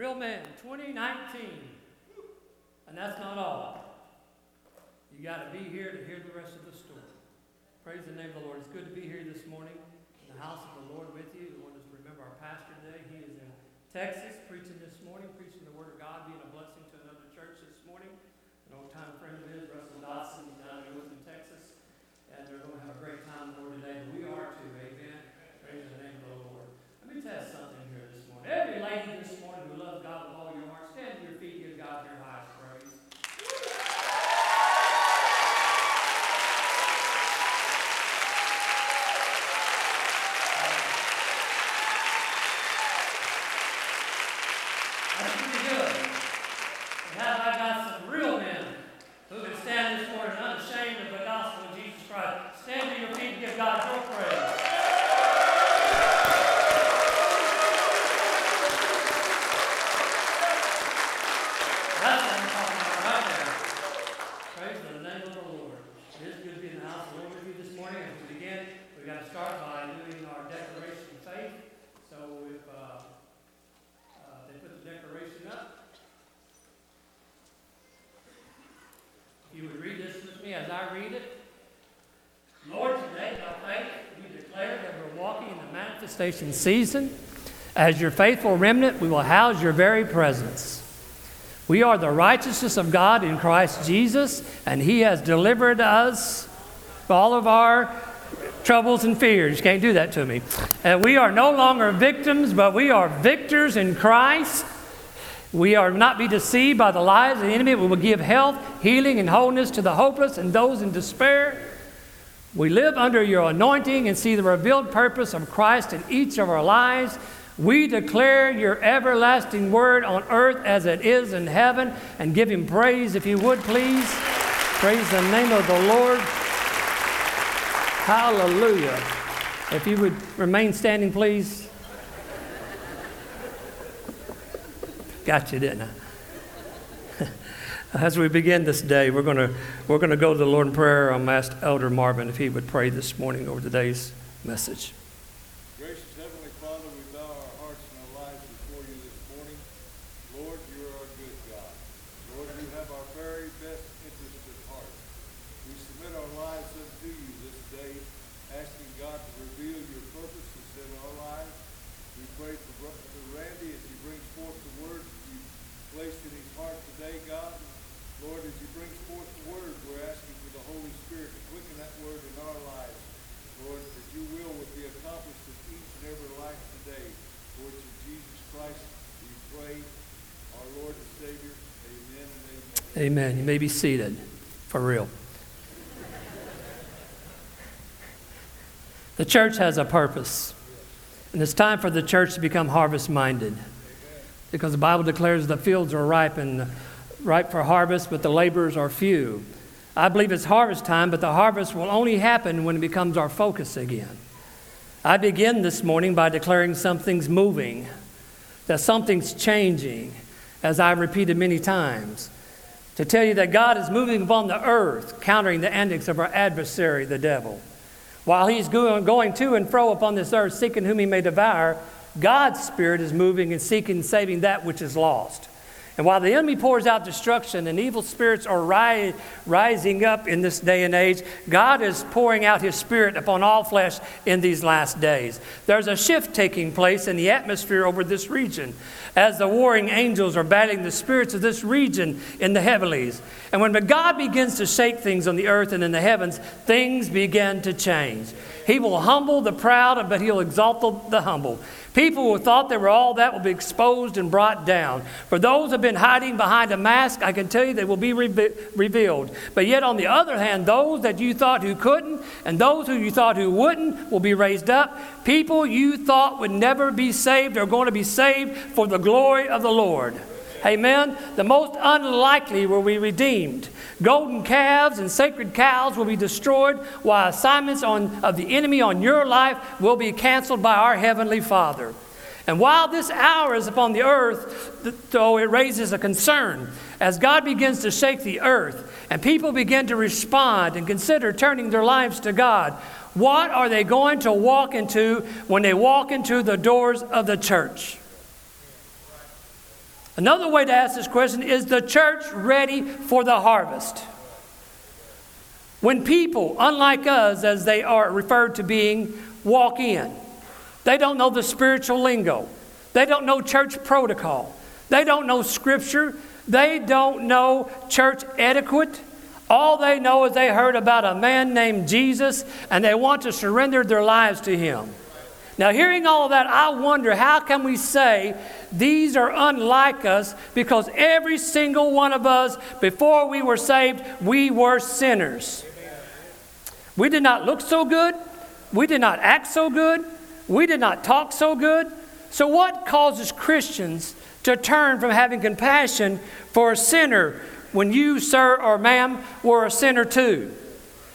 Real Man 2019. And that's not all. You got to be here to hear the rest of the story. Praise the name of the Lord. It's good to be here this morning in the house of the Lord with you. We want to remember our pastor today. He is in Texas preaching this morning, preaching the Word of God, being a blessing to another church this morning. An old time friend of his, Russell Dodson, down in Texas. And they're going to have a great time the Lord today. We are too. Amen. Praise the name of the Lord. Let me test something here this morning. Every lady this with all your feet, give God your highest praise. That's pretty good. And how about I got some real men who can stand this morning unashamed of the gospel of Jesus Christ? Stand to your feet and give God your praise. That's what I'm talking about right there. Praise the name of the Lord. It is good to be in the house of the Lord with you this morning. As we begin, we've got to start by doing our declaration of faith. So if uh, uh, they put the declaration up, if you would read this with me as I read it. Lord, today by faith we declare that we're walking in the manifestation season. As your faithful remnant, we will house your very presence. We are the righteousness of God in Christ Jesus, and He has delivered us from all of our troubles and fears. You can't do that to me. And we are no longer victims, but we are victors in Christ. We are not be deceived by the lies of the enemy. We will give health, healing, and wholeness to the hopeless and those in despair. We live under your anointing and see the revealed purpose of Christ in each of our lives. We declare your everlasting word on earth as it is in heaven and give him praise, if you would, please. Praise the name of the Lord. Hallelujah. If you would remain standing, please. Got you, didn't I? As we begin this day, we're going to we're going to go to the Lord in prayer. I'm asked Elder Marvin if he would pray this morning over today's message. Gracious Heavenly Father, we bow our hearts and our lives before you this morning. Lord, you are a good God. Lord, you have our very best interest at heart. We submit our lives unto you this day, asking God to reveal your purposes in our lives. We pray for Brother Randy as he brings forth the word that you placed in his heart today, God. Lord, as he brings forth the word, we're asking for the Holy Spirit to quicken that word in our lives. Lord, that your will would be accomplished in each and every life today. Lord, in Jesus Christ, we pray, our Lord and Savior. Amen and amen. You may be seated. For real. The church has a purpose. And it's time for the church to become harvest minded. Because the Bible declares the fields are ripe and ripe for harvest, but the laborers are few. I believe it's harvest time, but the harvest will only happen when it becomes our focus again. I begin this morning by declaring something's moving, that something's changing, as I've repeated many times, to tell you that God is moving upon the earth, countering the antics of our adversary, the devil. While he's going to and fro upon this earth, seeking whom he may devour, God's Spirit is moving and seeking and saving that which is lost. And while the enemy pours out destruction and evil spirits are ri- rising up in this day and age, God is pouring out his spirit upon all flesh in these last days. There's a shift taking place in the atmosphere over this region as the warring angels are battling the spirits of this region in the heavenlies. And when God begins to shake things on the earth and in the heavens, things begin to change. He will humble the proud, but he'll exalt the, the humble. People who thought they were all that will be exposed and brought down. For those who have been hiding behind a mask, I can tell you they will be reve- revealed. But yet, on the other hand, those that you thought who couldn't and those who you thought who wouldn't will be raised up. People you thought would never be saved are going to be saved for the glory of the Lord. Amen. The most unlikely will be redeemed. Golden calves and sacred cows will be destroyed, while assignments on, of the enemy on your life will be canceled by our Heavenly Father. And while this hour is upon the earth, though it raises a concern, as God begins to shake the earth and people begin to respond and consider turning their lives to God, what are they going to walk into when they walk into the doors of the church? Another way to ask this question is the church ready for the harvest? When people, unlike us, as they are referred to being, walk in, they don't know the spiritual lingo, they don't know church protocol, they don't know scripture, they don't know church etiquette. All they know is they heard about a man named Jesus and they want to surrender their lives to him. Now, hearing all of that, I wonder how can we say these are unlike us because every single one of us, before we were saved, we were sinners. We did not look so good. We did not act so good. We did not talk so good. So, what causes Christians to turn from having compassion for a sinner when you, sir or ma'am, were a sinner too?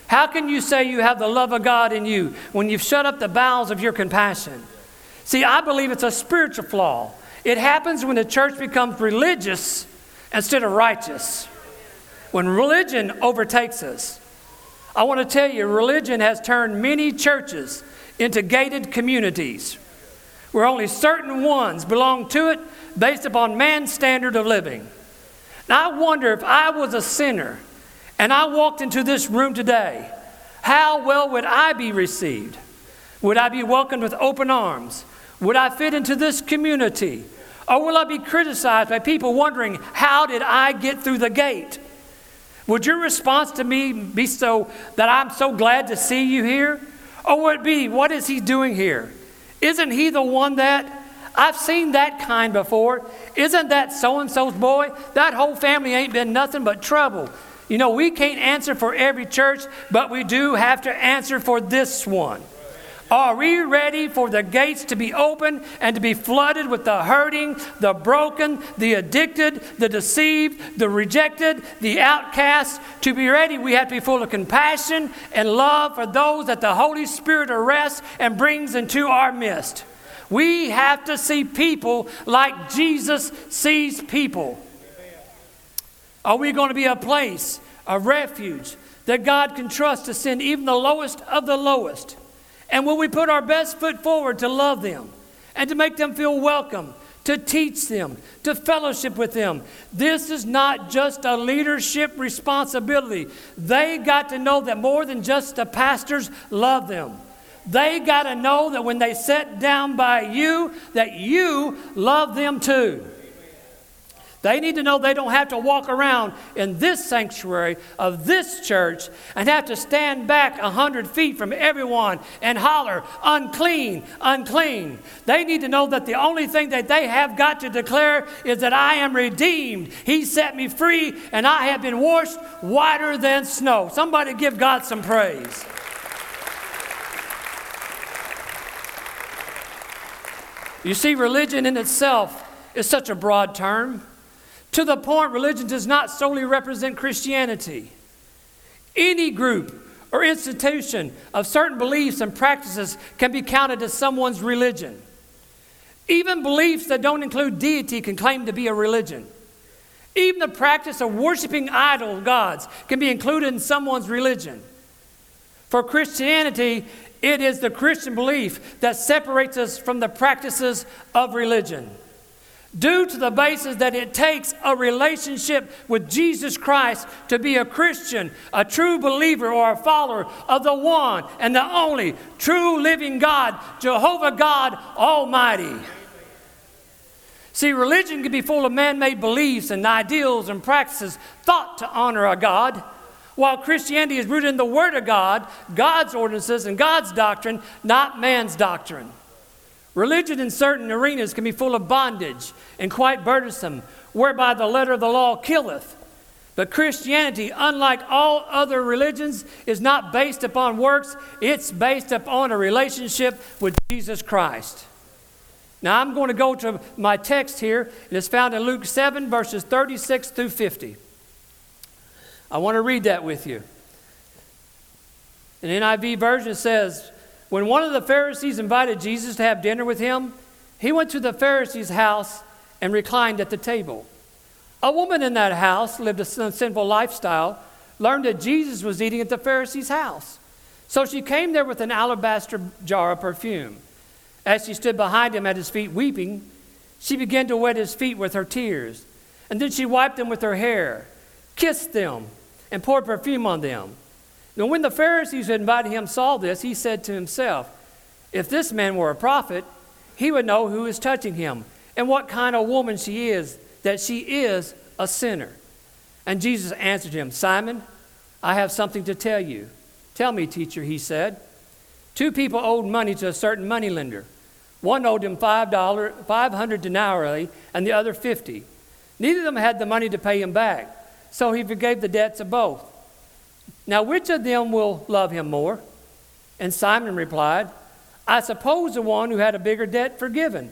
How can you say you have the love of God in you when you've shut up the bowels of your compassion? See, I believe it's a spiritual flaw. It happens when the church becomes religious instead of righteous. When religion overtakes us. I want to tell you, religion has turned many churches into gated communities where only certain ones belong to it based upon man's standard of living. Now, I wonder if I was a sinner and I walked into this room today, how well would I be received? Would I be welcomed with open arms? Would I fit into this community? Or will I be criticized by people wondering, how did I get through the gate? Would your response to me be so that I'm so glad to see you here? Or would it be, what is he doing here? Isn't he the one that I've seen that kind before? Isn't that so and so's boy? That whole family ain't been nothing but trouble. You know, we can't answer for every church, but we do have to answer for this one. Are we ready for the gates to be open and to be flooded with the hurting, the broken, the addicted, the deceived, the rejected, the outcast? To be ready, we have to be full of compassion and love for those that the Holy Spirit arrests and brings into our midst. We have to see people like Jesus sees people. Are we going to be a place, a refuge that God can trust to send even the lowest of the lowest? And will we put our best foot forward to love them and to make them feel welcome, to teach them, to fellowship with them? This is not just a leadership responsibility. They got to know that more than just the pastors love them. They got to know that when they sit down by you, that you love them too. They need to know they don't have to walk around in this sanctuary of this church and have to stand back a hundred feet from everyone and holler, unclean, unclean. They need to know that the only thing that they have got to declare is that I am redeemed. He set me free and I have been washed whiter than snow. Somebody give God some praise. You see, religion in itself is such a broad term. To the point, religion does not solely represent Christianity. Any group or institution of certain beliefs and practices can be counted as someone's religion. Even beliefs that don't include deity can claim to be a religion. Even the practice of worshiping idol gods can be included in someone's religion. For Christianity, it is the Christian belief that separates us from the practices of religion due to the basis that it takes a relationship with Jesus Christ to be a Christian, a true believer, or a follower of the one and the only true living God, Jehovah God Almighty. See, religion can be full of man made beliefs and ideals and practices thought to honor a God, while Christianity is rooted in the Word of God, God's ordinances, and God's doctrine, not man's doctrine. Religion in certain arenas can be full of bondage and quite burdensome, whereby the letter of the law killeth. But Christianity, unlike all other religions, is not based upon works, it's based upon a relationship with Jesus Christ. Now, I'm going to go to my text here. It is found in Luke 7, verses 36 through 50. I want to read that with you. In NIV version, says, when one of the Pharisees invited Jesus to have dinner with him, he went to the Pharisee's house and reclined at the table. A woman in that house lived a sinful lifestyle, learned that Jesus was eating at the Pharisee's house. So she came there with an alabaster jar of perfume. As she stood behind him at his feet weeping, She began to wet his feet with her tears, and then she wiped them with her hair, kissed them, and poured perfume on them. Now, when the Pharisees who invited him saw this, he said to himself, If this man were a prophet, he would know who is touching him and what kind of woman she is, that she is a sinner. And Jesus answered him, Simon, I have something to tell you. Tell me, teacher, he said. Two people owed money to a certain moneylender. One owed him $5, 500 denarii and the other 50. Neither of them had the money to pay him back, so he forgave the debts of both. Now, which of them will love him more? And Simon replied, I suppose the one who had a bigger debt forgiven.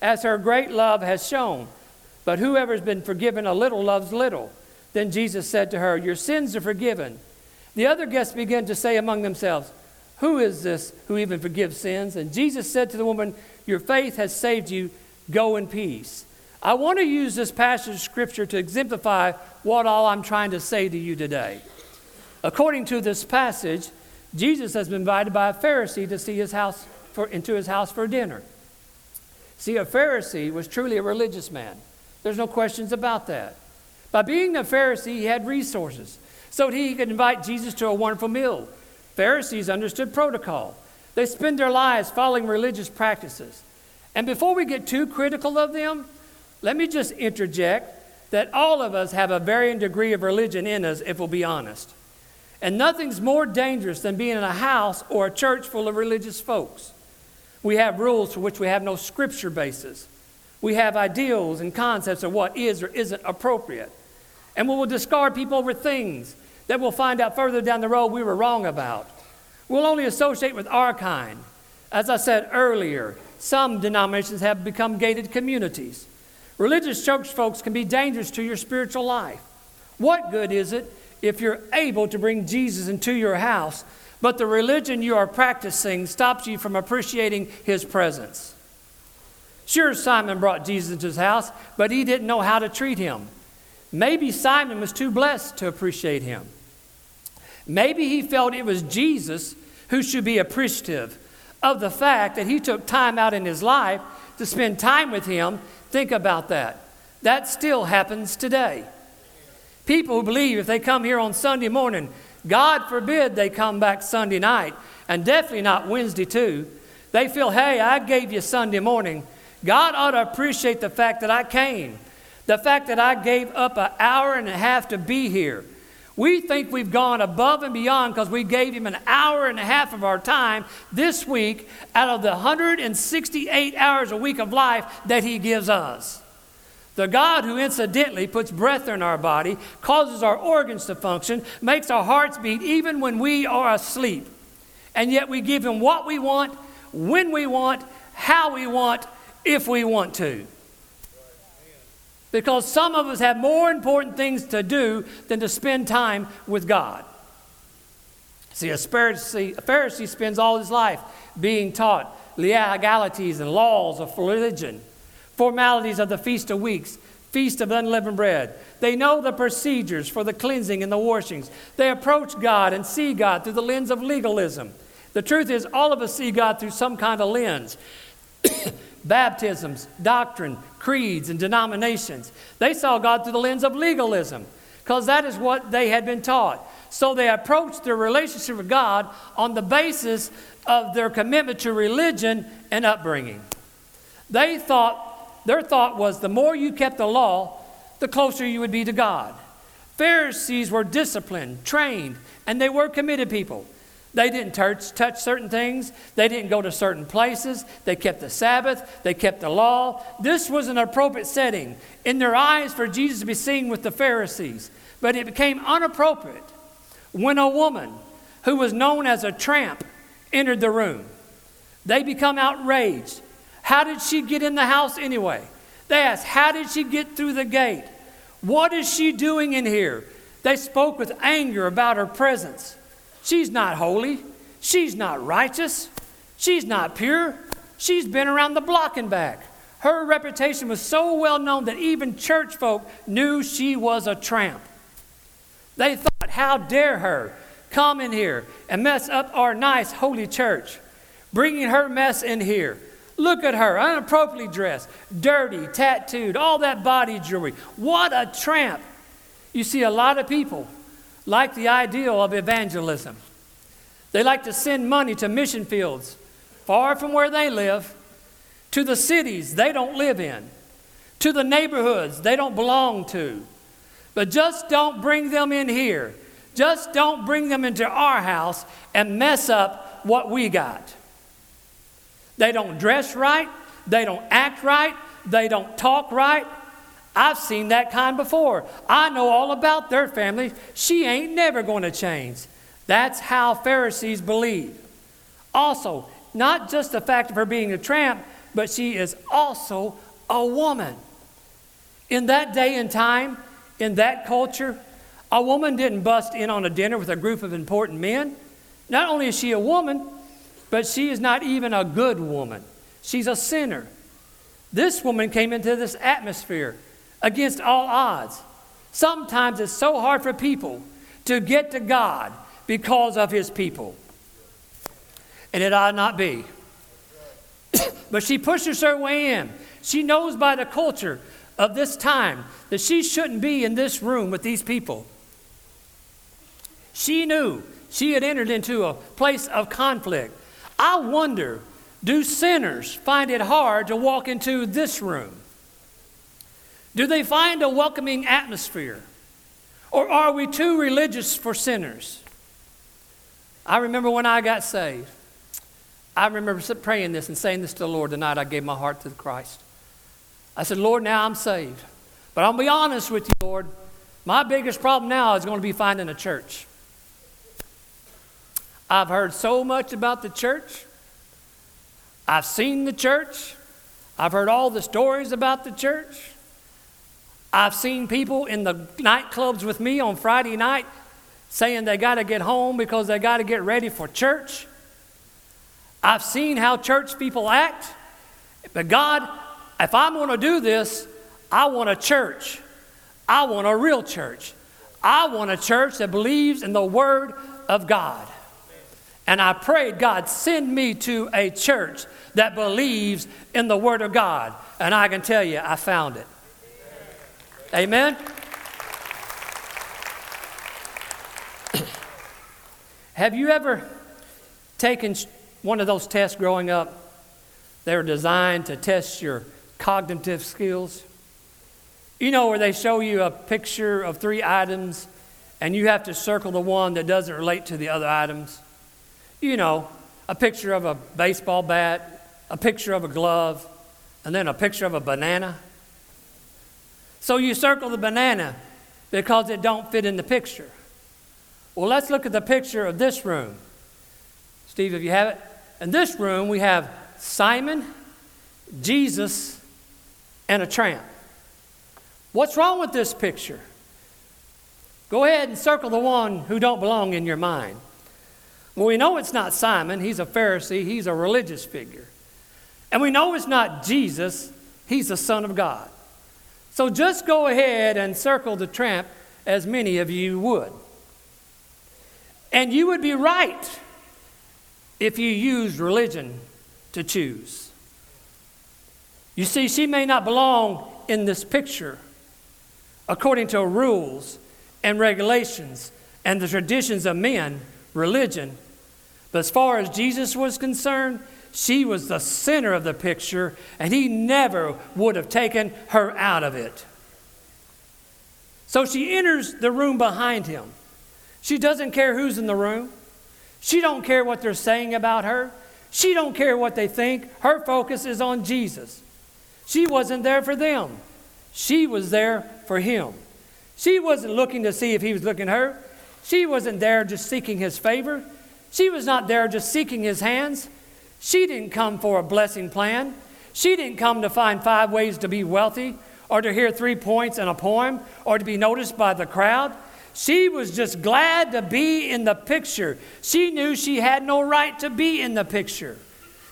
as her great love has shown. But whoever has been forgiven a little loves little. Then Jesus said to her, Your sins are forgiven. The other guests began to say among themselves, Who is this who even forgives sins? And Jesus said to the woman, Your faith has saved you. Go in peace. I want to use this passage of scripture to exemplify what all I'm trying to say to you today. According to this passage, Jesus has been invited by a Pharisee to see his house for, into his house for dinner. See, a Pharisee was truly a religious man. There's no questions about that. By being a Pharisee, he had resources so that he could invite Jesus to a wonderful meal. Pharisees understood protocol. They spend their lives following religious practices. And before we get too critical of them, let me just interject that all of us have a varying degree of religion in us, if we'll be honest. And nothing's more dangerous than being in a house or a church full of religious folks. We have rules for which we have no scripture basis. We have ideals and concepts of what is or isn't appropriate. And we will discard people over things that we'll find out further down the road we were wrong about. We'll only associate with our kind. As I said earlier, some denominations have become gated communities. Religious church folks can be dangerous to your spiritual life. What good is it if you're able to bring Jesus into your house, but the religion you are practicing stops you from appreciating his presence. Sure, Simon brought Jesus into his house, but he didn't know how to treat him. Maybe Simon was too blessed to appreciate him. Maybe he felt it was Jesus who should be appreciative of the fact that he took time out in his life to spend time with him. Think about that. That still happens today. People who believe if they come here on Sunday morning, God forbid they come back Sunday night, and definitely not Wednesday too. They feel, hey, I gave you Sunday morning. God ought to appreciate the fact that I came, the fact that I gave up an hour and a half to be here. We think we've gone above and beyond because we gave him an hour and a half of our time this week out of the 168 hours a week of life that he gives us. The God who incidentally puts breath in our body, causes our organs to function, makes our hearts beat even when we are asleep. And yet we give Him what we want, when we want, how we want, if we want to. Because some of us have more important things to do than to spend time with God. See, a Pharisee, a Pharisee spends all his life being taught legalities and laws of religion formalities of the Feast of Weeks, Feast of Unleavened Bread. They know the procedures for the cleansing and the washings. They approach God and see God through the lens of legalism. The truth is, all of us see God through some kind of lens. Baptisms, doctrine, creeds, and denominations. They saw God through the lens of legalism because that is what they had been taught. So they approached their relationship with God on the basis of their commitment to religion and upbringing. They thought their thought was the more you kept the law, the closer you would be to God. Pharisees were disciplined, trained, and they were committed people. They didn't touch, touch, certain things. They didn't go to certain places. They kept the Sabbath. They kept the law. This was an appropriate setting in their eyes for Jesus to be seen with the Pharisees. But it became inappropriate when a woman who was known as a tramp entered the room. They become outraged. How did she get in the house anyway? They asked, How did she get through the gate? What is she doing in here? They spoke with anger about her presence. She's not holy. She's not righteous. She's not pure. She's been around the block and back. Her reputation was so well known that even church folk knew she was a tramp. They thought, How dare her come in here and mess up our nice holy church, bringing her mess in here. Look at her, inappropriately dressed, dirty, tattooed, all that body jewelry. What a tramp. You see, a lot of people like the ideal of evangelism. They like to send money to mission fields far from where they live, to the cities they don't live in, to the neighborhoods they don't belong to. But just don't bring them in here. Just don't bring them into our house and mess up what we got. They don't dress right. They don't act right. They don't talk right. I've seen that kind before. I know all about their family. She ain't never going to change. That's how Pharisees believe. Also, not just the fact of her being a tramp, but she is also a woman. In that day and time, in that culture, a woman didn't bust in on a dinner with a group of important men. Not only is she a woman, but she is not even a good woman. She's a sinner. This woman came into this atmosphere against all odds. Sometimes it's so hard for people to get to God because of his people. And it ought not be. but she pushes her way in. She knows by the culture of this time that she shouldn't be in this room with these people. She knew she had entered into a place of conflict. I wonder do sinners find it hard to walk into this room? Do they find a welcoming atmosphere? Or are we too religious for sinners? I remember when I got saved. I remember praying this and saying this to the Lord the night I gave my heart to Christ. I said, Lord, now I'm saved. But I'll be honest with you, Lord. My biggest problem now is going to be finding a church. I've heard so much about the church. I've seen the church. I've heard all the stories about the church. I've seen people in the nightclubs with me on Friday night saying they got to get home because they got to get ready for church. I've seen how church people act. But God, if I'm going to do this, I want a church. I want a real church. I want a church that believes in the Word of God. And I prayed, God, send me to a church that believes in the Word of God. And I can tell you, I found it. Amen? Have you ever taken one of those tests growing up? They're designed to test your cognitive skills. You know, where they show you a picture of three items and you have to circle the one that doesn't relate to the other items you know, a picture of a baseball bat, a picture of a glove, and then a picture of a banana. So you circle the banana because it don't fit in the picture. Well, let's look at the picture of this room. Steve, if you have it. In this room, we have Simon, Jesus, and a tramp. What's wrong with this picture? Go ahead and circle the one who don't belong in your mind. Well, we know it's not Simon. He's a Pharisee, he's a religious figure. And we know it's not Jesus. He's the Son of God. So just go ahead and circle the tramp as many of you would. And you would be right if you used religion to choose. You see, she may not belong in this picture according to rules and regulations and the traditions of men, religion but as far as Jesus was concerned, she was the center of the picture, and he never would have taken her out of it. So she enters the room behind him. She doesn't care who's in the room. She don't care what they're saying about her. She don't care what they think. Her focus is on Jesus. She wasn't there for them. She was there for him. She wasn't looking to see if he was looking at her. She wasn't there just seeking his favor. She was not there just seeking his hands. She didn't come for a blessing plan. She didn't come to find five ways to be wealthy or to hear three points in a poem or to be noticed by the crowd. She was just glad to be in the picture. She knew she had no right to be in the picture.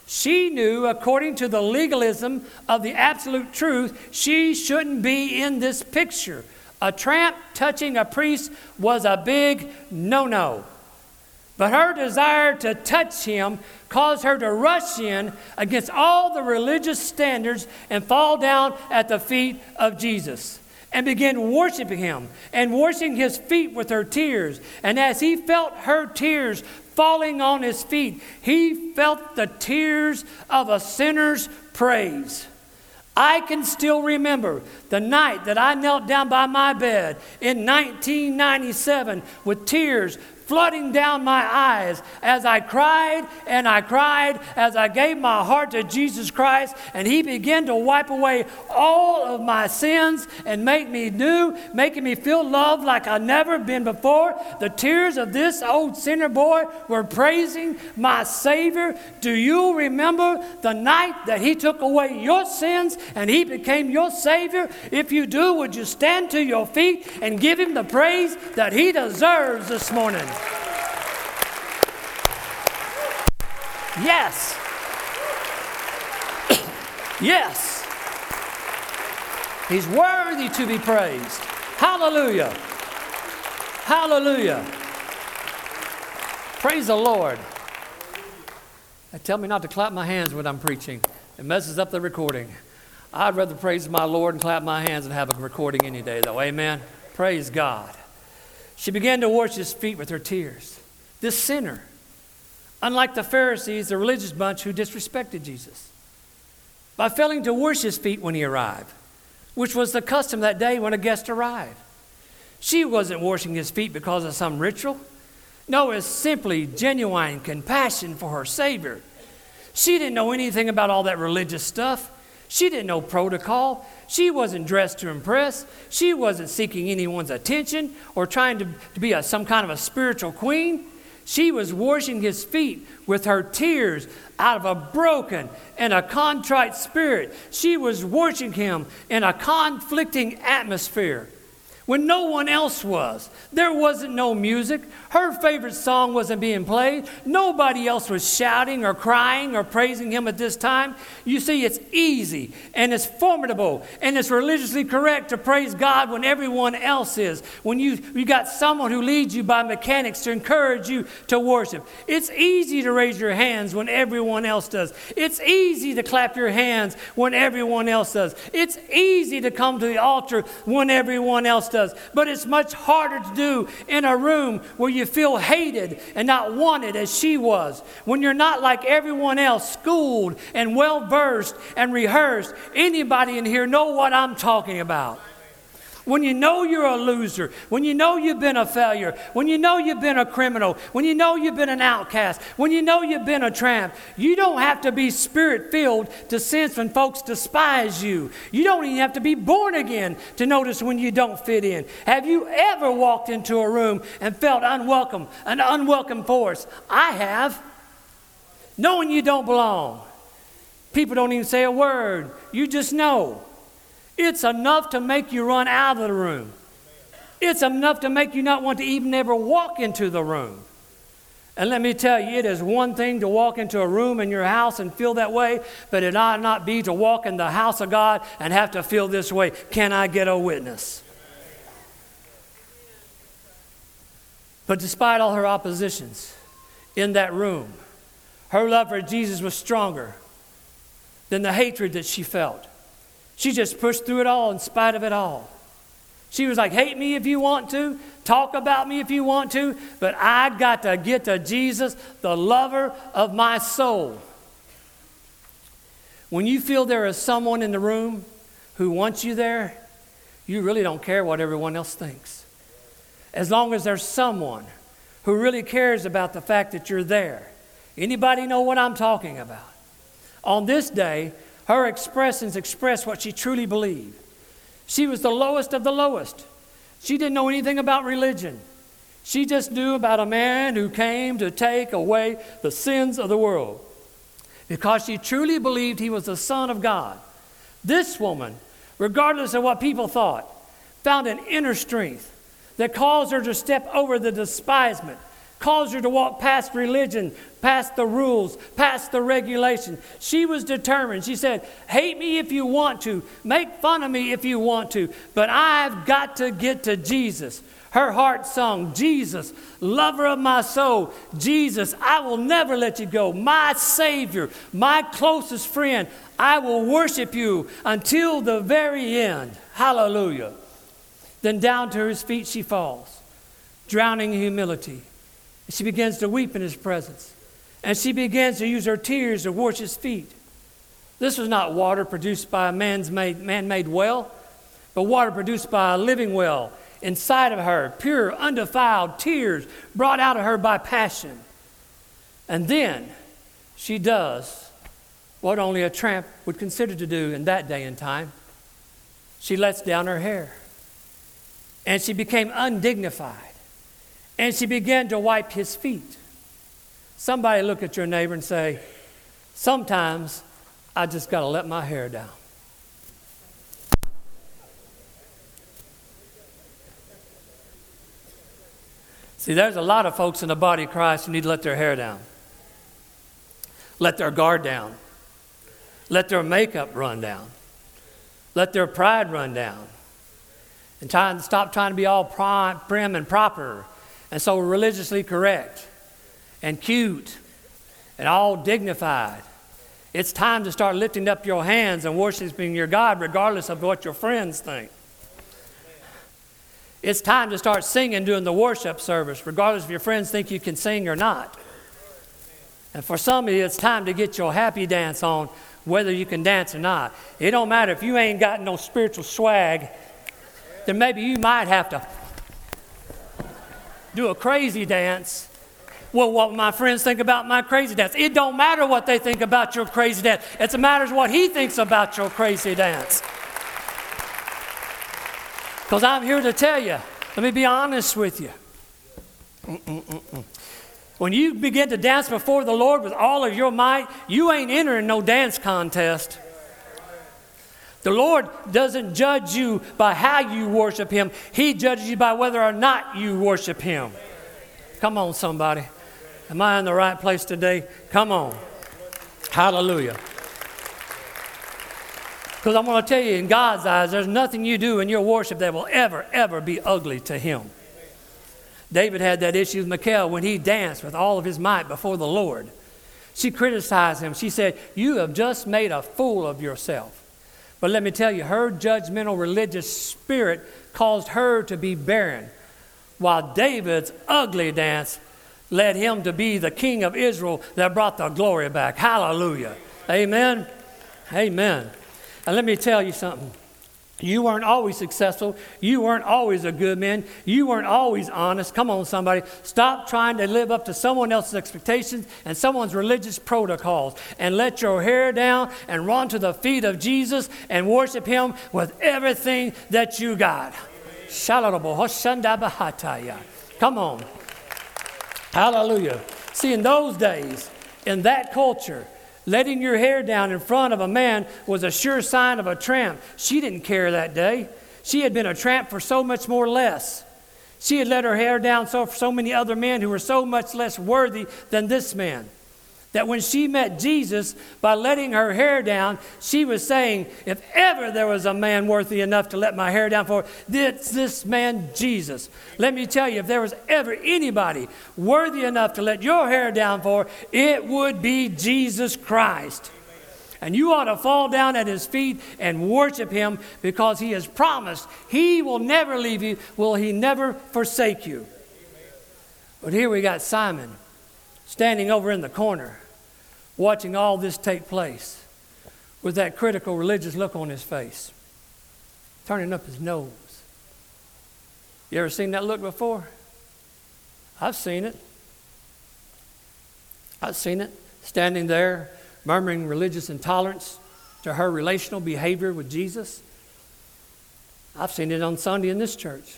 She knew, according to the legalism of the absolute truth, she shouldn't be in this picture. A tramp touching a priest was a big no no. But her desire to touch him caused her to rush in against all the religious standards and fall down at the feet of Jesus and begin worshiping him and washing his feet with her tears. And as he felt her tears falling on his feet, he felt the tears of a sinner's praise. I can still remember the night that I knelt down by my bed in 1997 with tears flooding down my eyes as I cried and I cried as I gave my heart to Jesus Christ, and He began to wipe away all of my sins and make me new, making me feel loved like I've never been before. The tears of this old sinner boy were praising my Savior. Do you remember the night that He took away your sins and He became your Savior? If you do, would you stand to your feet and give Him the praise that He deserves this morning? Yes. yes. He's worthy to be praised. Hallelujah. Hallelujah. Praise the Lord. They tell me not to clap my hands when I'm preaching. It messes up the recording. I'd rather praise my Lord and clap my hands and have a recording any day, though. Amen. Praise God. She began to wash his feet with her tears. This sinner unlike the Pharisees, the religious bunch who disrespected Jesus, by failing to wash his feet when he arrived, which was the custom that day when a guest arrived. She wasn't washing his feet because of some ritual. No, it's simply genuine compassion for her Savior. She didn't know anything about all that religious stuff. She didn't know protocol. She wasn't dressed to impress. She wasn't seeking anyone's attention or trying to, to be a, some kind of a spiritual queen. She was washing his feet with her tears out of a broken and a contrite spirit. She was washing him in a conflicting atmosphere when no one else was. There wasn't no music. Her favorite song wasn't being played. Nobody else was shouting or crying or praising him at this time. You see, it's easy and it's formidable and it's religiously correct to praise God when everyone else is. When you, you got someone who leads you by mechanics to encourage you to worship. It's easy to raise your hands when everyone else does. It's easy to clap your hands when everyone else does. It's easy to come to the altar when everyone else does does. But it's much harder to do in a room where you feel hated and not wanted as she was. When you're not like everyone else, schooled and well versed and rehearsed. Anybody in here know what I'm talking about? When you know you're a loser, when you know you've been a failure, when you know you've been a criminal, when you know you've been an outcast, when you know you've been a tramp, you don't have to be spirit filled to sense when folks despise you. You don't even have to be born again to notice when you don't fit in. Have you ever walked into a room and felt unwelcome, an unwelcome force? I have. Knowing you don't belong. People don't even say a word. You just know. It's enough to make you run out of the room. It's enough to make you not want to even ever walk into the room. And let me tell you, it is one thing to walk into a room in your house and feel that way, but it ought not be to walk in the house of God and have to feel this way. Can I get a witness? But despite all her oppositions in that room, her love for Jesus was stronger than the hatred that she felt. She just pushed through it all in spite of it all. She was like, hate me if you want to, talk about me if you want to, but I got to get to Jesus, the lover of my soul. When you feel there is someone in the room who wants you there, you really don't care what everyone else thinks. As long as there's someone who really cares about the fact that you're there. Anybody know what I'm talking about? On this day, her expressions expressed what she truly believed. She was the lowest of the lowest. She didn't know anything about religion. She just knew about a man who came to take away the sins of the world. because she truly believed he was the Son of God. This woman, regardless of what people thought, found an inner strength that caused her to step over the despisement, caused her to walk past religion, past the rules, past the regulation. She was determined. She said, Hate me if you want to, make fun of me if you want to, but I've got to get to Jesus. Her heart sung, Jesus, lover of my soul, Jesus, I will never let you go. My Savior, my closest friend, I will worship you until the very end. Hallelujah. Then down to his feet she falls, drowning in humility. She begins to weep in his presence. And she begins to use her tears to wash his feet. This was not water produced by a man's made, man-made well, but water produced by a living well inside of her, pure, undefiled tears brought out of her by passion. And then she does what only a tramp would consider to do in that day and time. She lets down her hair. And she became undignified. And she began to wipe his feet. Somebody look at your neighbor and say, Sometimes I just got to let my hair down. See, there's a lot of folks in the body of Christ who need to let their hair down, let their guard down, let their makeup run down, let their pride run down, and try stop trying to be all prim and proper and so religiously correct and cute and all dignified. It's time to start lifting up your hands and worshiping your God regardless of what your friends think. It's time to start singing during the worship service, regardless if your friends think you can sing or not. And for some of you, it's time to get your happy dance on, whether you can dance or not. It don't matter if you ain't got no spiritual swag, then maybe you might have to do a crazy dance. Well, what my friends think about my crazy dance. It don't matter what they think about your crazy dance. It matters what he thinks about your crazy dance. Because I'm here to tell you, let me be honest with you. Mm-mm-mm-mm. When you begin to dance before the Lord with all of your might, you ain't entering no dance contest. The Lord doesn't judge you by how you worship Him, He judges you by whether or not you worship Him. Come on, somebody. Am I in the right place today? Come on. Hallelujah. Because I'm going to tell you, in God's eyes, there's nothing you do in your worship that will ever, ever be ugly to Him. David had that issue with Michal when he danced with all of his might before the Lord. She criticized him. She said, You have just made a fool of yourself. But let me tell you, her judgmental religious spirit caused her to be barren, while David's ugly dance led him to be the king of Israel that brought the glory back. Hallelujah. Amen. Amen. And let me tell you something. You weren't always successful. You weren't always a good man. You weren't always honest. Come on, somebody. Stop trying to live up to someone else's expectations and someone's religious protocols and let your hair down and run to the feet of Jesus and worship Him with everything that you got. Come on. Hallelujah. See, in those days, in that culture, Letting your hair down in front of a man was a sure sign of a tramp. She didn't care that day. She had been a tramp for so much more less. She had let her hair down so for so many other men who were so much less worthy than this man that when she met Jesus, by letting her hair down, she was saying, If ever there was a man worthy enough to let my hair down for, it's this man, Jesus. Let me tell you, if there was ever anybody worthy enough to let your hair down for, it would be Jesus Christ. And you ought to fall down at his feet and worship him because he has promised he will never leave you, will he never forsake you. But here we got Simon standing over in the corner, watching all this take place with that critical religious look on his face, turning up his nose. You ever seen that look before? I've seen it. I've seen it standing there, murmuring religious intolerance to her relational behavior with Jesus. I've seen it on Sunday in this church.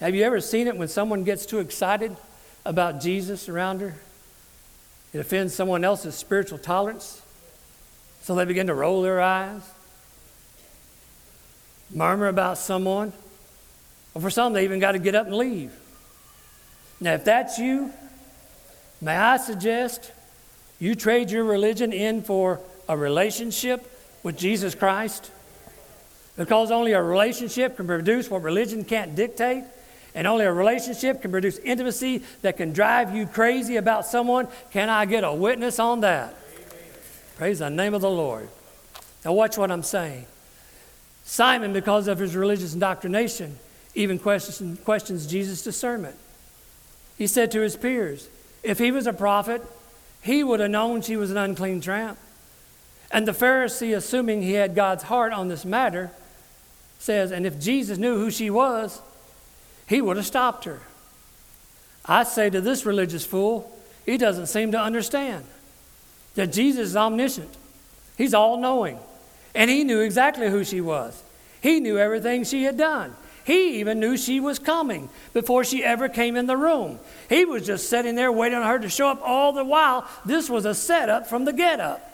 Have you ever seen it when someone gets too excited about Jesus around her. It offends someone else's spiritual tolerance. So they begin to roll their eyes, murmur about someone. Or for some, they even got to get up and leave. Now, if that's you, may I suggest you trade your religion in for a relationship with Jesus Christ? Because only a relationship can produce what religion can't dictate. And only a relationship can produce intimacy that can drive you crazy about someone. Can I get a witness on that? Amen. Praise the name of the Lord. Now, watch what I'm saying. Simon, because of his religious indoctrination, even questions, questions Jesus' discernment. He said to his peers, if he was a prophet, he would have known she was an unclean tramp. And the Pharisee, assuming he had God's heart on this matter, says, and if Jesus knew who she was, he would have stopped her. I say to this religious fool, he doesn't seem to understand that Jesus is omniscient. He's all knowing. And he knew exactly who she was. He knew everything she had done. He even knew she was coming before she ever came in the room. He was just sitting there waiting on her to show up all the while. This was a setup from the get up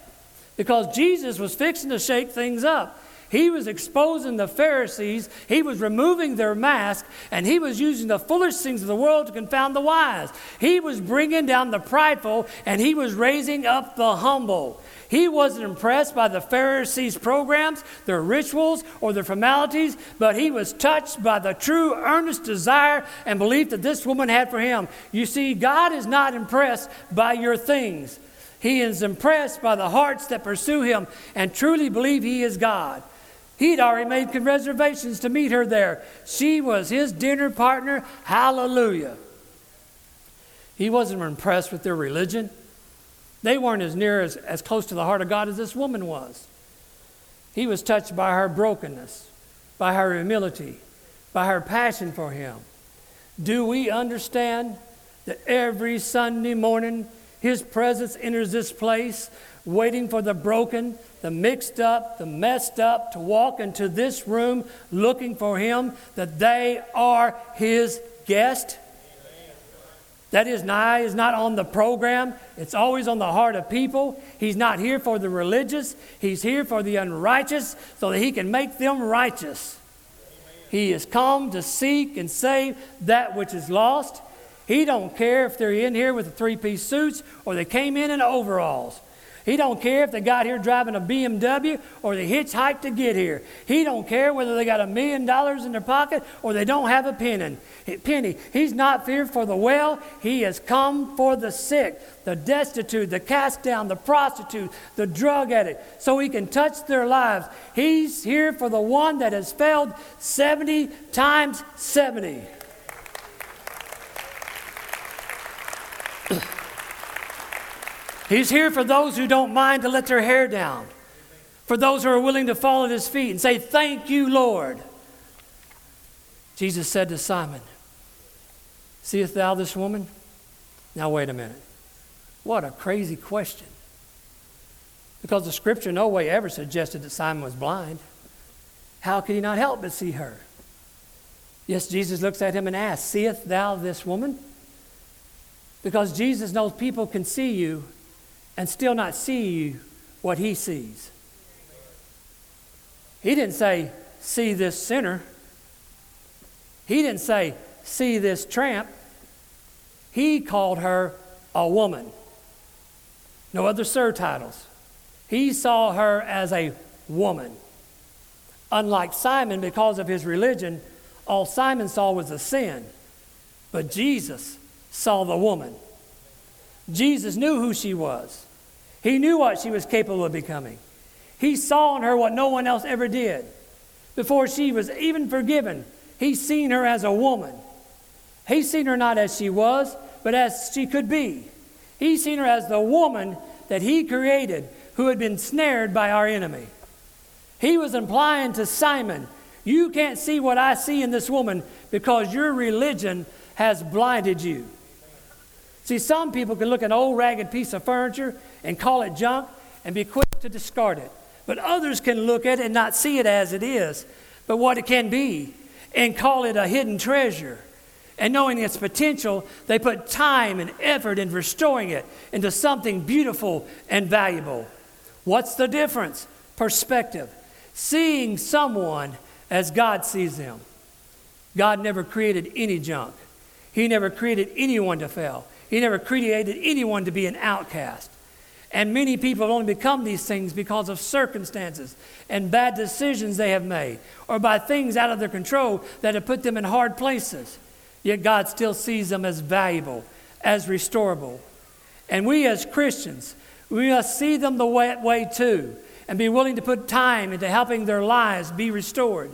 because Jesus was fixing to shake things up. He was exposing the Pharisees, he was removing their mask, and he was using the foolish things of the world to confound the wise. He was bringing down the prideful, and he was raising up the humble. He wasn't impressed by the Pharisees' programs, their rituals, or their formalities, but he was touched by the true, earnest desire and belief that this woman had for him. You see, God is not impressed by your things. He is impressed by the hearts that pursue him and truly believe he is God. He'd already made reservations to meet her there. She was his dinner partner. Hallelujah. He wasn't impressed with their religion. They weren't as near as, as close to the heart of God as this woman was. He was touched by her brokenness, by her humility, by her passion for him. Do we understand that every Sunday morning his presence enters this place, waiting for the broken, the mixed up, the messed up to walk into this room looking for him, that they are his guest? That is nigh is not on the program. It's always on the heart of people. He's not here for the religious. He's here for the unrighteous so that he can make them righteous. He is come to seek and save that which is lost. He don't care if they're in here with the three-piece suits or they came in in overalls. He don't care if they got here driving a BMW or they hitchhiked to get here. He don't care whether they got a million dollars in their pocket or they don't have a penny. penny. He's not feared for the well. He has come for the sick, the destitute, the cast down, the prostitute, the drug addict, so he can touch their lives. He's here for the one that has failed 70 times 70. He's here for those who don't mind to let their hair down, for those who are willing to fall at his feet and say, Thank you, Lord. Jesus said to Simon, Seest thou this woman? Now, wait a minute. What a crazy question. Because the scripture no way ever suggested that Simon was blind. How could he not help but see her? Yes, Jesus looks at him and asks, Seest thou this woman? Because Jesus knows people can see you and still not see what he sees. He didn't say, see this sinner. He didn't say, see this tramp. He called her a woman. No other surtitles. He saw her as a woman. Unlike Simon, because of his religion, all Simon saw was a sin. But Jesus saw the woman. Jesus knew who she was. He knew what she was capable of becoming. He saw in her what no one else ever did. Before she was even forgiven, he's seen her as a woman. He's seen her not as she was, but as she could be. He's seen her as the woman that he created who had been snared by our enemy. He was implying to Simon, You can't see what I see in this woman because your religion has blinded you. See, some people can look at an old ragged piece of furniture and call it junk and be quick to discard it. But others can look at it and not see it as it is, but what it can be, and call it a hidden treasure. And knowing its potential, they put time and effort in restoring it into something beautiful and valuable. What's the difference? Perspective. Seeing someone as God sees them. God never created any junk. He never created anyone to fail. He never created anyone to be an outcast. And many people have only become these things because of circumstances and bad decisions they have made, or by things out of their control that have put them in hard places. Yet God still sees them as valuable, as restorable. And we as Christians, we must see them the way, way too, and be willing to put time into helping their lives be restored.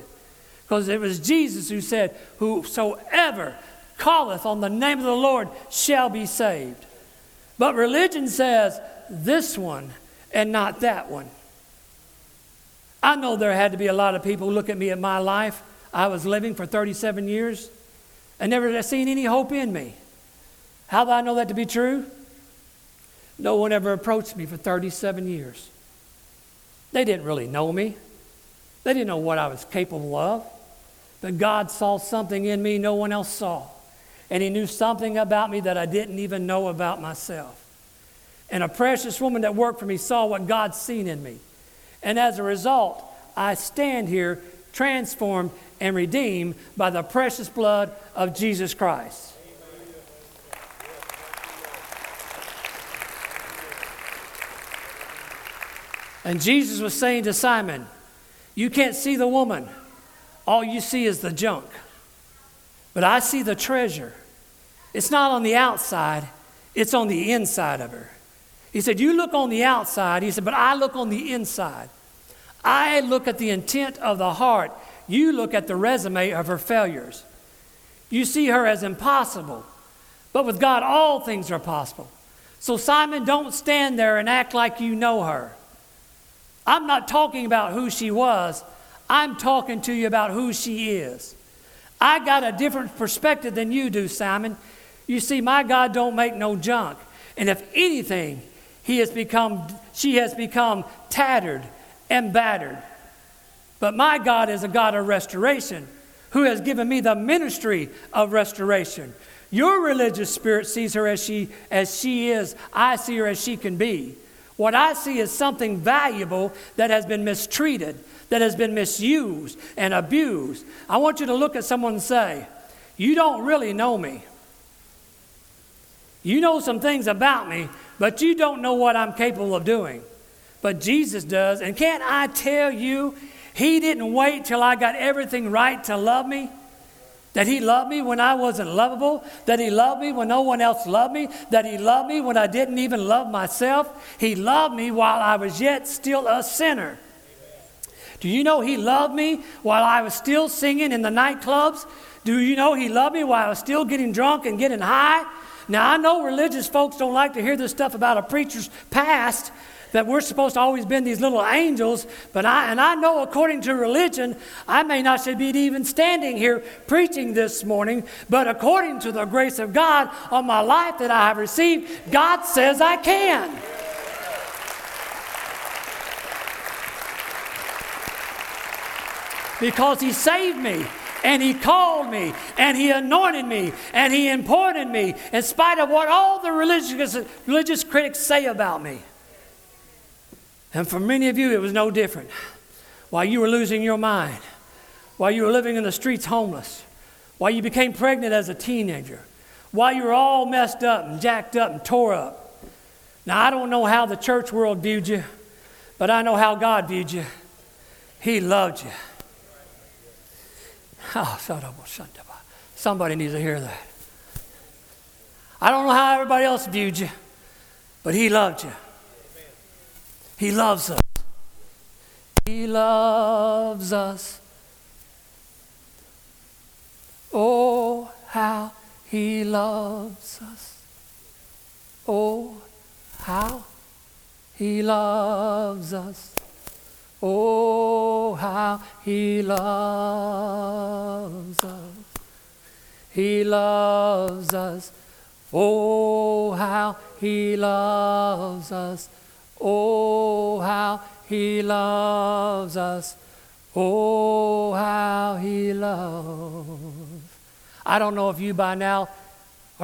Because it was Jesus who said, Whosoever calleth on the name of the Lord shall be saved. But religion says, this one and not that one. I know there had to be a lot of people look at me at my life. I was living for 37 years and never had seen any hope in me. How do I know that to be true? No one ever approached me for 37 years. They didn't really know me. They didn't know what I was capable of. But God saw something in me no one else saw. And He knew something about me that I didn't even know about myself. And a precious woman that worked for me saw what God's seen in me. And as a result, I stand here transformed and redeemed by the precious blood of Jesus Christ. And Jesus was saying to Simon, You can't see the woman, all you see is the junk. But I see the treasure. It's not on the outside, it's on the inside of her. He said, You look on the outside. He said, But I look on the inside. I look at the intent of the heart. You look at the resume of her failures. You see her as impossible. But with God, all things are possible. So, Simon, don't stand there and act like you know her. I'm not talking about who she was, I'm talking to you about who she is. I got a different perspective than you do, Simon. You see, my God don't make no junk. And if anything, he has become, she has become tattered and battered. But my God is a God of restoration who has given me the ministry of restoration. Your religious spirit sees her as she, as she is. I see her as she can be. What I see is something valuable that has been mistreated, that has been misused and abused. I want you to look at someone and say, You don't really know me. You know some things about me, but you don't know what I'm capable of doing. But Jesus does. And can't I tell you, He didn't wait till I got everything right to love me? That He loved me when I wasn't lovable? That He loved me when no one else loved me? That He loved me when I didn't even love myself? He loved me while I was yet still a sinner. Do you know He loved me while I was still singing in the nightclubs? Do you know He loved me while I was still getting drunk and getting high? Now, I know religious folks don't like to hear this stuff about a preacher's past, that we're supposed to always be these little angels, but I, and I know according to religion, I may not should be even standing here preaching this morning, but according to the grace of God on my life that I have received, God says I can. Because He saved me and He called me, and He anointed me, and He imported me, in spite of what all the religious, religious critics say about me. And for many of you, it was no different. While you were losing your mind, while you were living in the streets homeless, while you became pregnant as a teenager, while you were all messed up and jacked up and tore up. Now, I don't know how the church world viewed you, but I know how God viewed you. He loved you. Oh, somebody needs to hear that. I don't know how everybody else viewed you, but He loved you. He loves us. He loves us. Oh, how He loves us. Oh, how He loves us. Oh, how he loves us. He loves us. Oh, how he loves us. Oh, how he loves us. Oh, how he loves. I don't know if you by now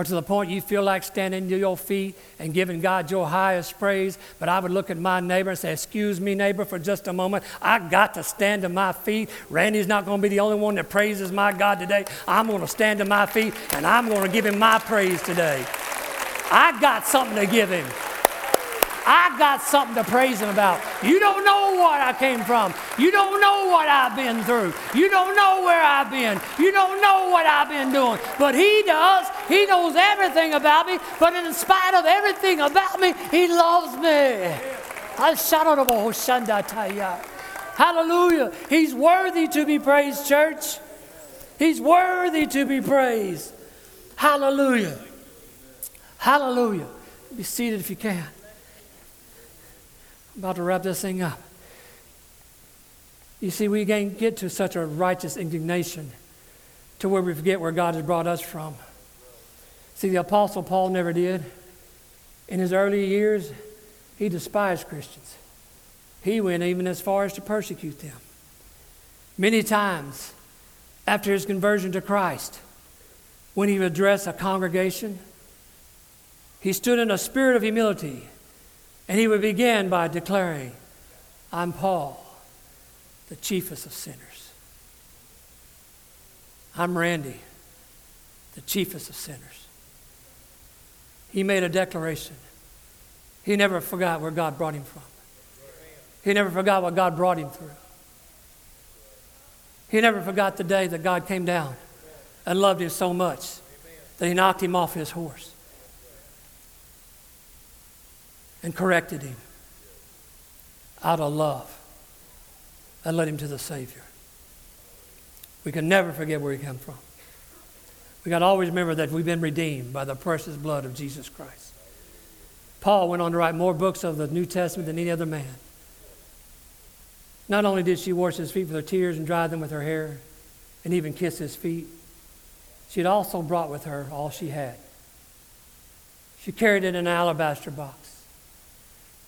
or to the point you feel like standing to your feet and giving God your highest praise. But I would look at my neighbor and say, Excuse me, neighbor, for just a moment. I got to stand to my feet. Randy's not going to be the only one that praises my God today. I'm going to stand to my feet and I'm going to give him my praise today. I got something to give him. I got something to praise him about. You don't know what I came from. You don't know what I've been through. You don't know where I've been. You don't know what I've been doing. But he does. He knows everything about me. But in spite of everything about me, he loves me. Hallelujah. He's worthy to be praised, church. He's worthy to be praised. Hallelujah. Hallelujah. Be seated if you can about to wrap this thing up. You see, we can't get to such a righteous indignation to where we forget where God has brought us from. See, the Apostle Paul never did. In his early years, he despised Christians. He went even as far as to persecute them. Many times after his conversion to Christ, when he would address a congregation, he stood in a spirit of humility and he would begin by declaring, I'm Paul, the chiefest of sinners. I'm Randy, the chiefest of sinners. He made a declaration. He never forgot where God brought him from. He never forgot what God brought him through. He never forgot the day that God came down and loved him so much that he knocked him off his horse and corrected him out of love and led him to the Savior. We can never forget where he came from. We got to always remember that we've been redeemed by the precious blood of Jesus Christ. Paul went on to write more books of the New Testament than any other man. Not only did she wash his feet with her tears and dry them with her hair and even kiss his feet, she had also brought with her all she had. She carried it in an alabaster box.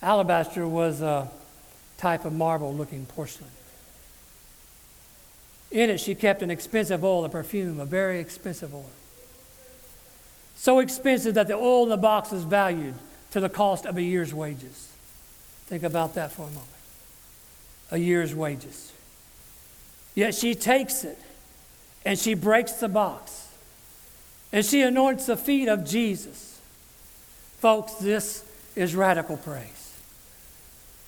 Alabaster was a type of marble looking porcelain. In it, she kept an expensive oil, a perfume, a very expensive oil. So expensive that the oil in the box was valued to the cost of a year's wages. Think about that for a moment. A year's wages. Yet she takes it and she breaks the box and she anoints the feet of Jesus. Folks, this is radical praise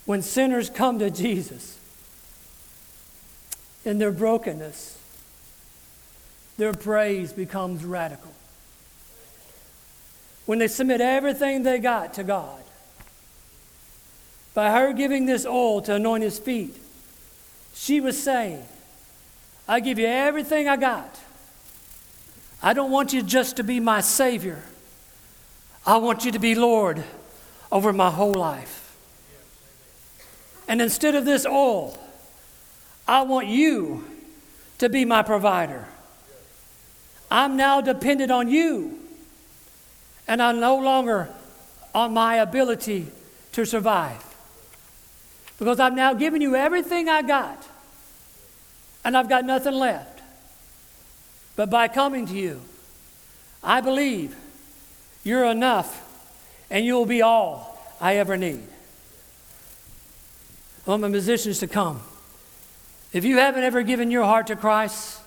when sinners come to Jesus in their brokenness, their praise becomes radical. When they submit everything they got to God, by her giving this oil to anoint his feet, she was saying, I give you everything I got. I don't want you just to be my Savior. I want you to be Lord over my whole life. And instead of this oil, I want you to be my provider. I'm now dependent on you. And I'm no longer on my ability to survive. Because I've now given you everything I got. And I've got nothing left. But by coming to you, I believe you're enough and you'll be all I ever need. I want my musicians to come. If you haven't ever given your heart to Christ,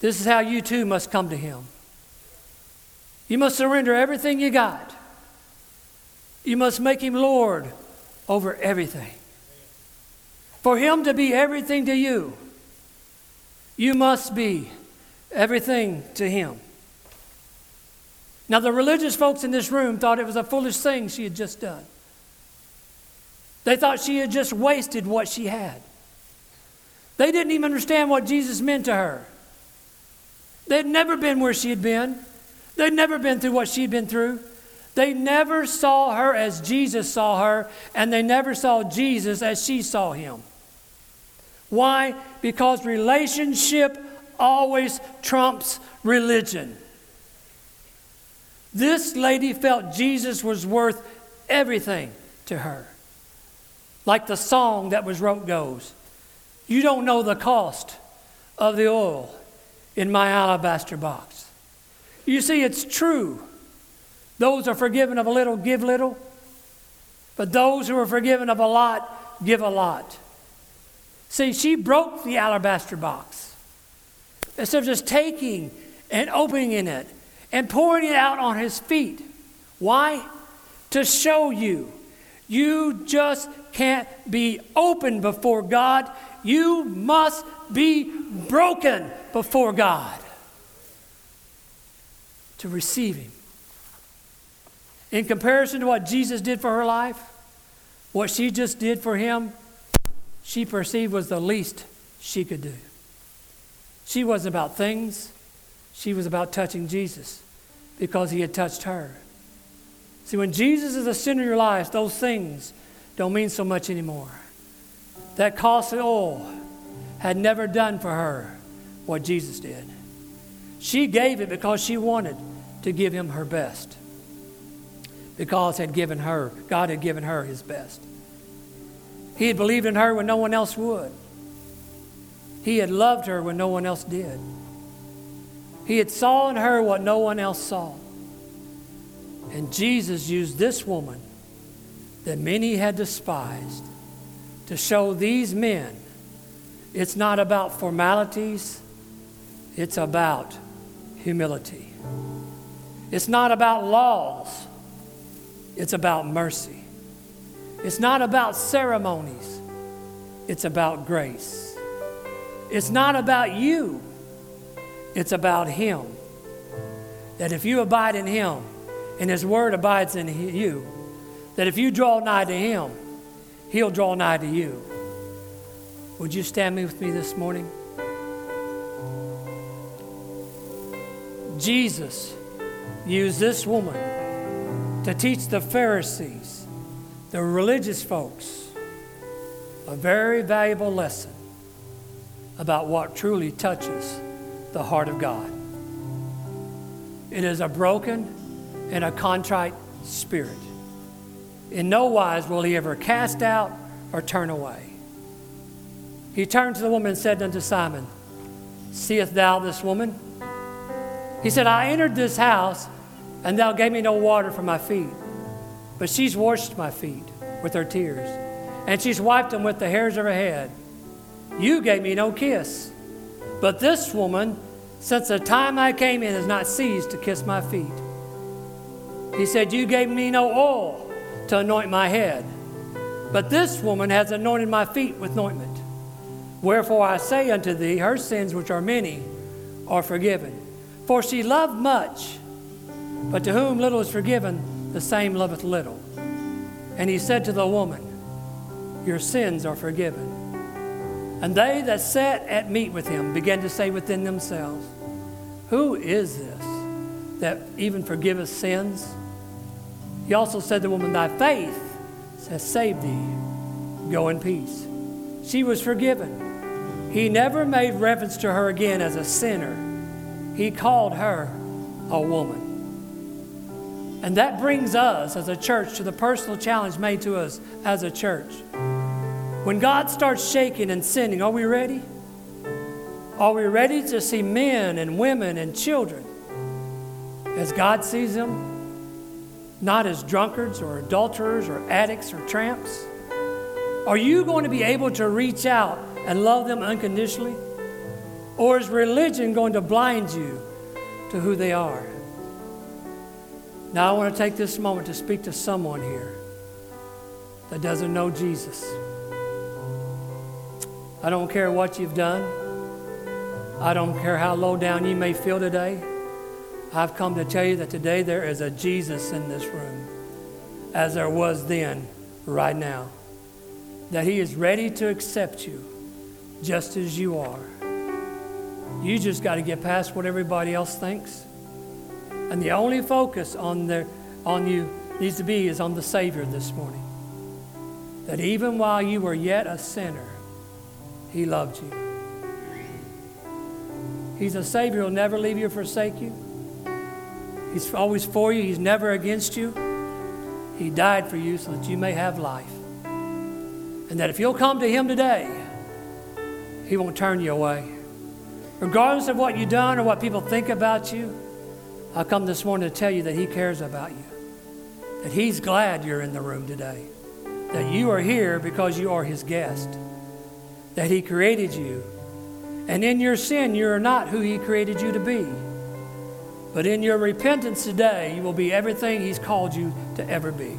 this is how you too must come to Him. You must surrender everything you got. You must make Him Lord over everything. For Him to be everything to you, you must be everything to Him. Now, the religious folks in this room thought it was a foolish thing she had just done. They thought she had just wasted what she had. They didn't even understand what Jesus meant to her. They'd never been where she had been, they'd never been through what she'd been through. They never saw her as Jesus saw her, and they never saw Jesus as she saw him. Why? Because relationship always trumps religion. This lady felt Jesus was worth everything to her. Like the song that was wrote goes, you don't know the cost of the oil in my alabaster box. You see, it's true. Those are forgiven of a little, give little. But those who are forgiven of a lot, give a lot. See, she broke the alabaster box. Instead of just taking and opening it and pouring it out on his feet. Why? To show you. You just can't be open before God. You must be broken before God to receive Him. In comparison to what Jesus did for her life, what she just did for Him, she perceived was the least she could do. She wasn't about things, she was about touching Jesus because He had touched her. See, when Jesus is the center of your life, those things don't mean so much anymore. That costly oil had never done for her what Jesus did. She gave it because she wanted to give him her best. Because had given her, God had given her his best. He had believed in her when no one else would. He had loved her when no one else did. He had saw in her what no one else saw. And Jesus used this woman that many had despised to show these men it's not about formalities, it's about humility. It's not about laws, it's about mercy. It's not about ceremonies, it's about grace. It's not about you, it's about Him. That if you abide in Him and His Word abides in you, that if you draw nigh to Him, He'll draw nigh to you. Would you stand with me this morning? Jesus used this woman to teach the Pharisees, the religious folks, a very valuable lesson about what truly touches the heart of God. It is a broken and a contrite spirit. In no wise will he ever cast out or turn away. He turned to the woman and said unto Simon, Seest thou this woman? He said, I entered this house, and thou gave me no water for my feet. But she's washed my feet with her tears, and she's wiped them with the hairs of her head. You gave me no kiss. But this woman, since the time I came in, has not ceased to kiss my feet. He said, You gave me no oil to anoint my head. But this woman has anointed my feet with ointment. Wherefore I say unto thee, her sins, which are many, are forgiven. For she loved much, but to whom little is forgiven, the same loveth little. And he said to the woman, Your sins are forgiven. And they that sat at meat with him began to say within themselves, Who is this that even forgiveth sins? He also said to the woman, Thy faith has saved thee. Go in peace. She was forgiven. He never made reference to her again as a sinner. He called her a woman. And that brings us as a church to the personal challenge made to us as a church. When God starts shaking and sending, are we ready? Are we ready to see men and women and children as God sees them? Not as drunkards or adulterers or addicts or tramps? Are you going to be able to reach out and love them unconditionally? Or is religion going to blind you to who they are? Now, I want to take this moment to speak to someone here that doesn't know Jesus. I don't care what you've done, I don't care how low down you may feel today. I've come to tell you that today there is a Jesus in this room, as there was then, right now. That He is ready to accept you just as you are. You just got to get past what everybody else thinks. And the only focus on, their, on you needs to be is on the Savior this morning. That even while you were yet a sinner, He loved you. He's a Savior who'll never leave you or forsake you. He's always for you, He's never against you. He died for you so that you may have life. And that if you'll come to Him today, He won't turn you away. Regardless of what you've done or what people think about you, I come this morning to tell you that He cares about you, that He's glad you're in the room today, that you are here because you are His guest, that He created you. And in your sin, you are not who He created you to be. But in your repentance today, you will be everything He's called you to ever be.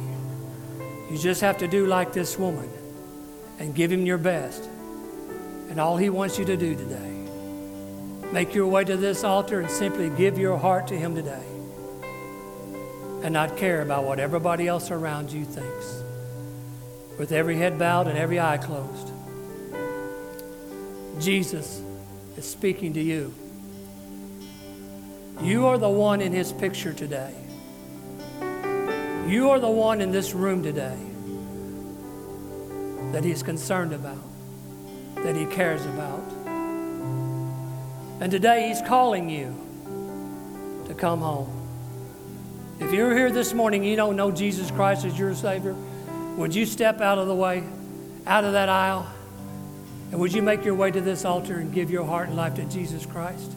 You just have to do like this woman and give Him your best. And all He wants you to do today. Make your way to this altar and simply give your heart to Him today. And not care about what everybody else around you thinks. With every head bowed and every eye closed. Jesus is speaking to you. You are the one in his picture today. You are the one in this room today that he's concerned about, that he cares about. And today he's calling you to come home. If you're here this morning you don't know Jesus Christ as your Savior, would you step out of the way, out of that aisle, and would you make your way to this altar and give your heart and life to Jesus Christ?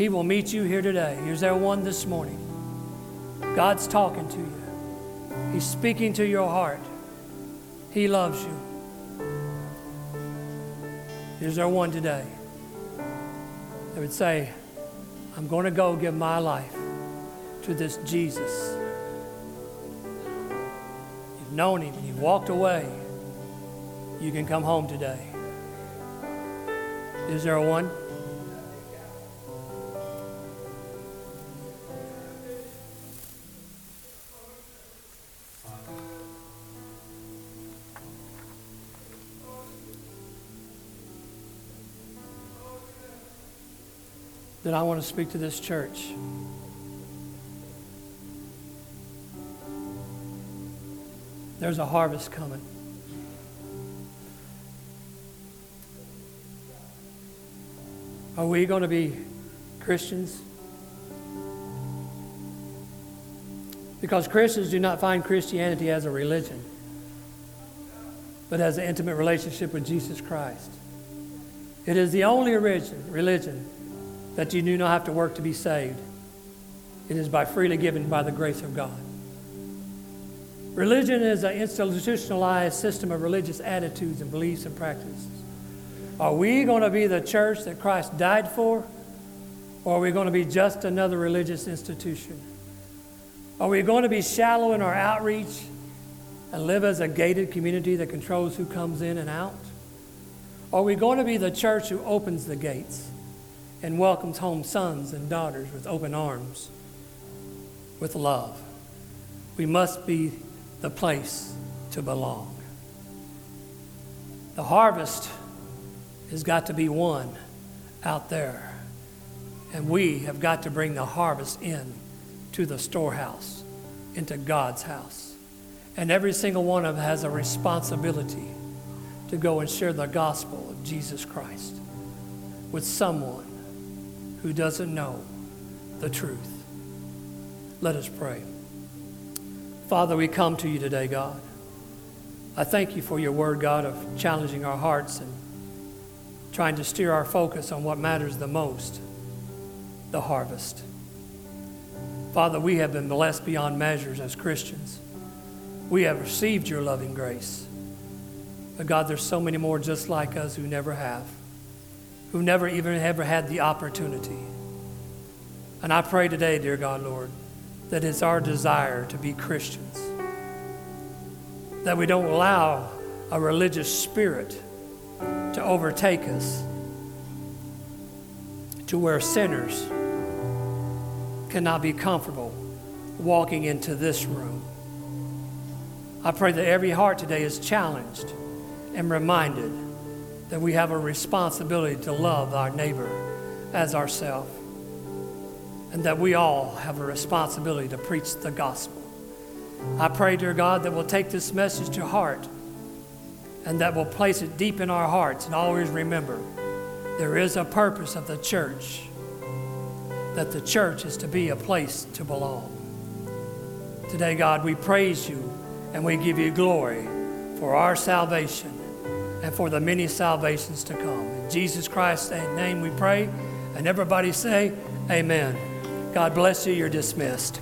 He will meet you here today. Is there one this morning? God's talking to you, He's speaking to your heart. He loves you. Is there one today that would say, I'm going to go give my life to this Jesus? You've known Him and you've walked away. You can come home today. Is there one? That I want to speak to this church. There's a harvest coming. Are we going to be Christians? Because Christians do not find Christianity as a religion, but as an intimate relationship with Jesus Christ. It is the only religion, religion that you do not have to work to be saved. It is by freely given by the grace of God. Religion is an institutionalized system of religious attitudes and beliefs and practices. Are we going to be the church that Christ died for? Or are we going to be just another religious institution? Are we going to be shallow in our outreach and live as a gated community that controls who comes in and out? Are we going to be the church who opens the gates and welcomes home sons and daughters with open arms, with love. We must be the place to belong. The harvest has got to be won out there. And we have got to bring the harvest in to the storehouse, into God's house. And every single one of us has a responsibility to go and share the gospel of Jesus Christ with someone who doesn't know the truth. Let us pray. Father, we come to you today, God. I thank you for your word, God, of challenging our hearts and trying to steer our focus on what matters the most the harvest. Father, we have been blessed beyond measures as Christians. We have received your loving grace. But God, there's so many more just like us who never have who never even ever had the opportunity. And I pray today, dear God, Lord, that it's our desire to be Christians, that we don't allow a religious spirit to overtake us to where sinners cannot be comfortable walking into this room. I pray that every heart today is challenged and reminded that we have a responsibility to love our neighbor as ourselves, and that we all have a responsibility to preach the gospel. I pray, dear God, that we'll take this message to heart and that we'll place it deep in our hearts and always remember there is a purpose of the church, that the church is to be a place to belong. Today, God, we praise you and we give you glory for our salvation and for the many salvations to come. In Jesus Christ's name we pray. And everybody say, Amen. God bless you. You're dismissed.